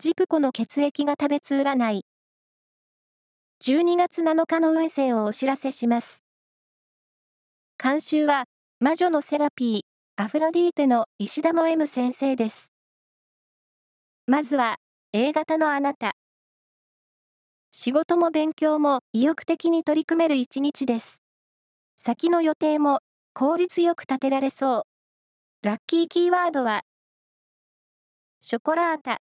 ジプコの血液が食べつ占い。12月7日の運勢をお知らせします。監修は、魔女のセラピー、アフロディーテの石田も M 先生です。まずは、A 型のあなた。仕事も勉強も意欲的に取り組める一日です。先の予定も効率よく立てられそう。ラッキーキーワードは、ショコラータ。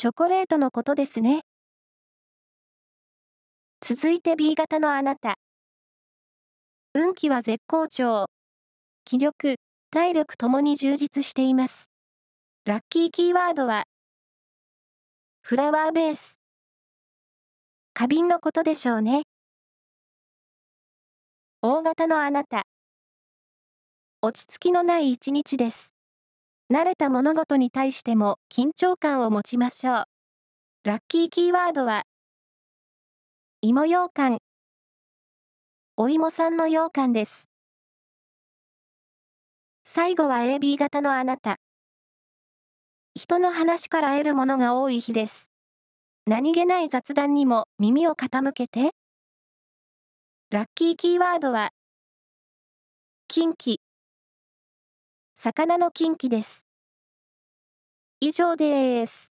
チョコレートのことですね。続いて B 型のあなた。運気は絶好調。気力、体力ともに充実しています。ラッキーキーワードは、フラワーベース。花瓶のことでしょうね。大型のあなた。落ち着きのない一日です。慣れた物事に対しても緊張感を持ちましょう。ラッキーキーワードは、芋羊羹。お芋さんの羊羹です。最後は AB 型のあなた。人の話から得るものが多い日です。何気ない雑談にも耳を傾けて。ラッキーキーワードは、近畿。魚の近畿です。以上です。